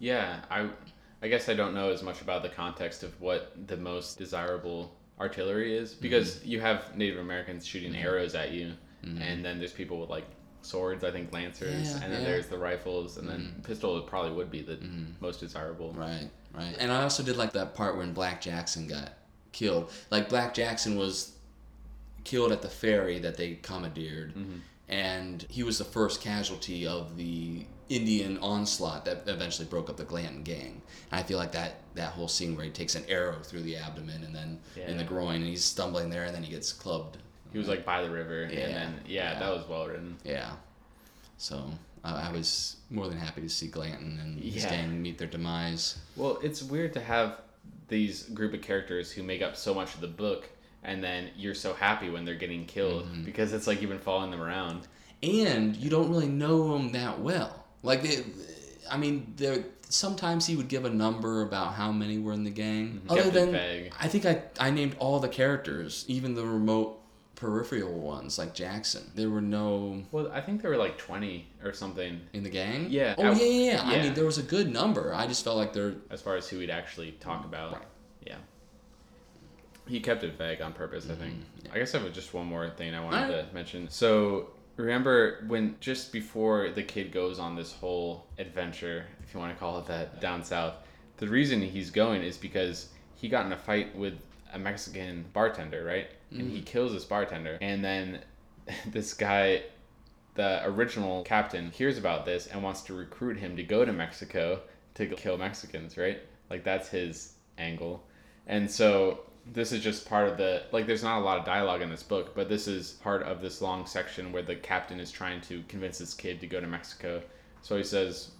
Speaker 2: Yeah, I, I guess I don't know as much about the context of what the most desirable artillery is mhm. because you have Native Americans shooting arrows at you, mm-hmm. and then there's people with like swords. I think lancers,
Speaker 1: Yeah,
Speaker 2: and then
Speaker 1: yeah.
Speaker 2: there's the rifles, and then mm-hmm. pistol probably would be the mm-hmm. most desirable.
Speaker 1: Right, right. And I also did like that part when Black Jackson got killed. Like Black Jackson was killed at the ferry that they commandeered, and he was the first casualty of the Indian onslaught that eventually broke up the Glanton gang. And I feel like that that whole scene where he takes an arrow through the abdomen and then in the groin, and he's stumbling there, and then he gets clubbed.
Speaker 2: He was like by the river,
Speaker 1: Yeah,
Speaker 2: and then yeah,
Speaker 1: yeah.
Speaker 2: that was well written.
Speaker 1: Yeah. So I I was more than happy to see Glanton and his gang meet their demise.
Speaker 2: Well, it's weird to have these group of characters who make up so much of the book, and then you're so happy when they're getting killed mm-hmm. because it's like you've been following them around.
Speaker 1: and you don't really know them that well. Like, they, I mean, there sometimes he would give a number about how many were in the gang. Mhm. Other
Speaker 2: Captain
Speaker 1: than,
Speaker 2: Fag.
Speaker 1: I think I I named all the characters, even the remote peripheral ones like Jackson. There were no
Speaker 2: Well, I think there were like twenty or something
Speaker 1: in the gang.
Speaker 2: Yeah,
Speaker 1: Oh
Speaker 2: I-
Speaker 1: yeah, yeah, yeah. I mean, there was a good number. I just felt like there.
Speaker 2: as far as who we'd actually talk mm, about.
Speaker 1: Right.
Speaker 2: Yeah. He kept it vague on purpose, I think. Mm, I guess I have just one more thing I wanted
Speaker 1: Alright.
Speaker 2: to mention. So remember when just before the kid goes on this whole adventure, if you want to call it that, down south, the reason he's going is because he got in a fight with a Mexican bartender, right? And he mm. kills this bartender, and then [laughs] this guy the original captain hears about this and wants to recruit him to go to Mexico to kill Mexicans, right? Like that's his angle. And so this is just part of the like there's not a lot of dialogue in this book, but this is part of this long section where the captain is trying to convince this kid to go to Mexico. So he says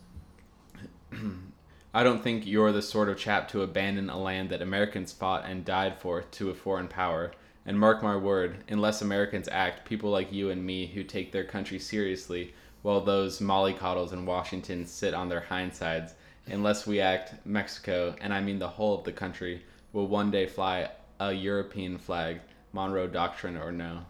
Speaker 2: [clears throat] I don't think you're the sort of chap to abandon a land that Americans fought and died for to a foreign power. And mark my word, unless Americans act, people like you and me who take their country seriously, while those mollycoddles in Washington sit on their hindsides, unless we act, Mexico, and I mean the whole of the country, will one day fly a European flag, Monroe Doctrine or no.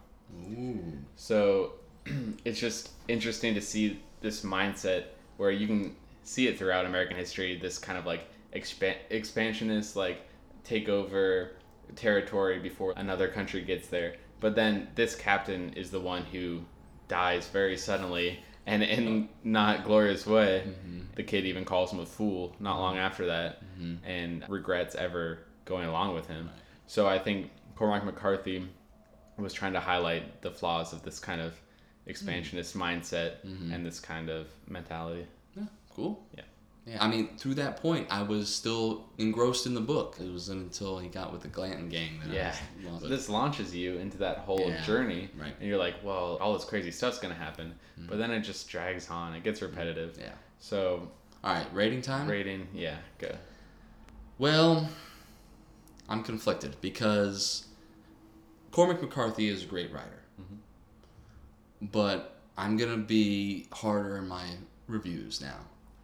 Speaker 1: Ooh.
Speaker 2: So [clears throat] it's just interesting to see this mindset where you can see it throughout American history. This kind of like expan- expansionist, like take over territory before another country gets there. But then this captain is the one who dies very suddenly and in not glorious way. Mm-hmm. The kid even calls him a fool not long after that mm-hmm. and regrets ever going along with him. So I think Cormac McCarthy was trying to highlight the flaws of this kind of expansionist mindset and this kind of mentality.
Speaker 1: Yeah, cool.
Speaker 2: Yeah.
Speaker 1: Yeah, I mean, through that point, I was still engrossed in the book. It wasn't until he got with the Glanton gang that
Speaker 2: Yeah.
Speaker 1: I was.
Speaker 2: This launches you into that whole
Speaker 1: Yeah,
Speaker 2: journey.
Speaker 1: right. Mm-hmm.
Speaker 2: And you're like, well, all this crazy stuff's going to happen. But then it just drags on. It gets repetitive.
Speaker 1: Yeah.
Speaker 2: So,
Speaker 1: All right, rating time.
Speaker 2: rating, yeah, go.
Speaker 1: Well, I'm conflicted because Cormac McCarthy is a great writer, mm-hmm. but I'm gonna be harder in my reviews now.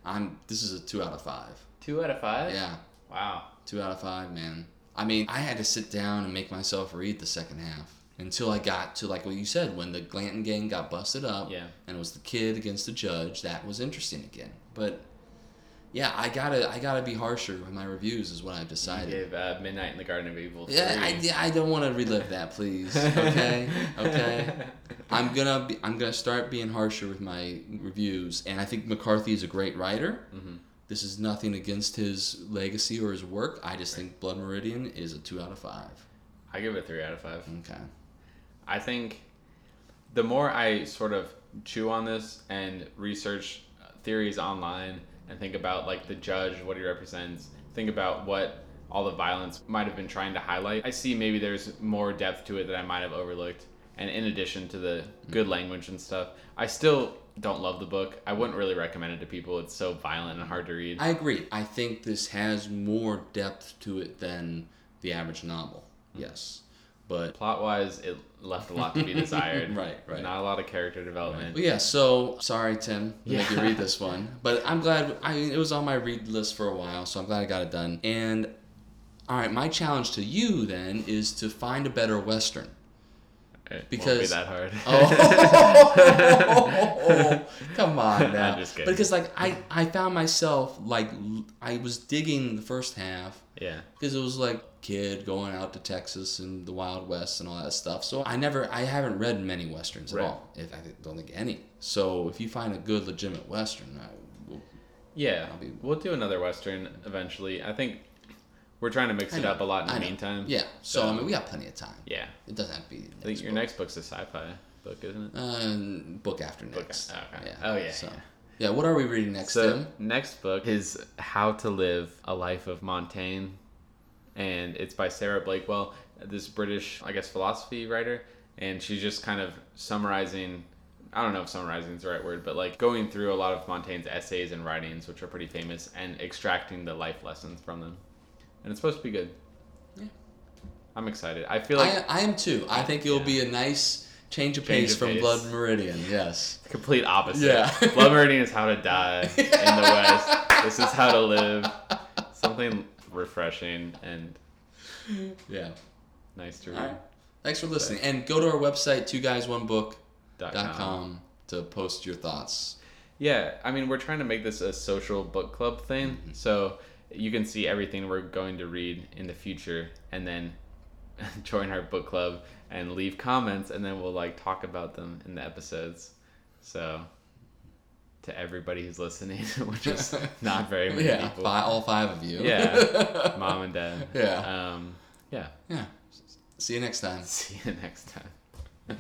Speaker 1: I'm. This is a two out of five.
Speaker 2: Two out of five?
Speaker 1: Yeah,
Speaker 2: Wow.
Speaker 1: two out of five, man. I mean, I had to sit down and make myself read the second half until I got to like what you said when the Glanton gang got busted up.
Speaker 2: Yeah.
Speaker 1: and it was the kid against the judge. That was interesting again, but. Yeah, I gotta I gotta be harsher with my reviews is what I've
Speaker 2: You
Speaker 1: decided.
Speaker 2: gave uh, Midnight in the Garden of Evil.
Speaker 1: Yeah, I, I don't want to relive that, please. [laughs] Okay, okay. [laughs] I'm gonna be, I'm gonna start being harsher with my reviews, and I think McCarthy is a great writer.
Speaker 2: Mhm.
Speaker 1: This is nothing against his legacy or his work. I just think Blood Meridian is a two out of five.
Speaker 2: I give it a three out of five.
Speaker 1: Okay.
Speaker 2: I think the more I sort of chew on this and research theories online and think about like the judge, what he represents, think about what all the violence might have been trying to highlight, I see maybe there's more depth to it that I might have overlooked. And in addition to the good language and stuff, I still don't love the book. I wouldn't really recommend it to people. It's so violent and hard to read.
Speaker 1: I agree. I think this has more depth to it than the average novel. Hmm. Yes, but [laughs]
Speaker 2: Plot wise, it left a lot to be [laughs] desired.
Speaker 1: Right, right.
Speaker 2: Not a lot of character development.
Speaker 1: Well, yeah, so sorry, Tim, to make you read this [laughs] one, but I'm glad. I mean, it was on my read list for a while, so I'm glad I got it done. And all right, my challenge to you then is to find a better western.
Speaker 2: It
Speaker 1: Because-
Speaker 2: be that hard.
Speaker 1: Oh, come on now!
Speaker 2: I'm just kidding.
Speaker 1: Because like I, I found myself like I was digging the first half
Speaker 2: yeah.
Speaker 1: because it was like kid going out to Texas and the Wild West and all that stuff. So I never, I haven't read many westerns at
Speaker 2: Right.
Speaker 1: all. If I don't think any. So if you find a good legitimate western, I will
Speaker 2: Yeah,
Speaker 1: be-
Speaker 2: we'll do another western eventually. I think we're trying to mix it up a lot in the meantime.
Speaker 1: Yeah. So,
Speaker 2: So-
Speaker 1: I mean, we got plenty of time.
Speaker 2: Yeah.
Speaker 1: It doesn't have to be.
Speaker 2: I think your
Speaker 1: book.
Speaker 2: next book's a sci-fi book, isn't it?
Speaker 1: Uh, book after
Speaker 2: Book
Speaker 1: next.
Speaker 2: after- okay.
Speaker 1: Yeah.
Speaker 2: Oh, yeah,
Speaker 1: So,
Speaker 2: yeah.
Speaker 1: yeah. What are we reading next,
Speaker 2: so
Speaker 1: Tim?
Speaker 2: next book is How to Live a Life of Montaigne, and it's by Sarah Blakewell, this British, I guess, philosophy writer, and she's just kind of summarizing. I don't know if summarizing is the right word, but like going through a lot of Montaigne's essays and writings, which are pretty famous, and extracting the life lessons from them. And it's supposed to be good.
Speaker 1: Yeah.
Speaker 2: I'm excited. I feel like
Speaker 1: I, I am too. I think it'll
Speaker 2: Yeah.
Speaker 1: be a nice change of
Speaker 2: Change
Speaker 1: pace
Speaker 2: of
Speaker 1: from
Speaker 2: pace.
Speaker 1: Blood Meridian. Yes. [laughs]
Speaker 2: complete opposite.
Speaker 1: Yeah.
Speaker 2: Blood Meridian is how to die in the [laughs] West. This is how to live. Something refreshing and
Speaker 1: Yeah.
Speaker 2: nice to
Speaker 1: All
Speaker 2: read.
Speaker 1: right. Thanks for listening. And go to our website, two guys one book
Speaker 2: Dot
Speaker 1: com to post your thoughts.
Speaker 2: Yeah, I mean, we're trying to make this a social book club thing,
Speaker 1: Mm-hmm.
Speaker 2: so you can see everything we're going to read in the future, and then [laughs] join our book club and leave comments, and then we'll like talk about them in the episodes. So, to everybody who's listening, [laughs] which is [laughs] not very many
Speaker 1: yeah,
Speaker 2: people,
Speaker 1: fi- all five of you.
Speaker 2: Yeah. [laughs] mom and dad.
Speaker 1: Yeah.
Speaker 2: Um, yeah.
Speaker 1: yeah. See you next time.
Speaker 2: See you next time.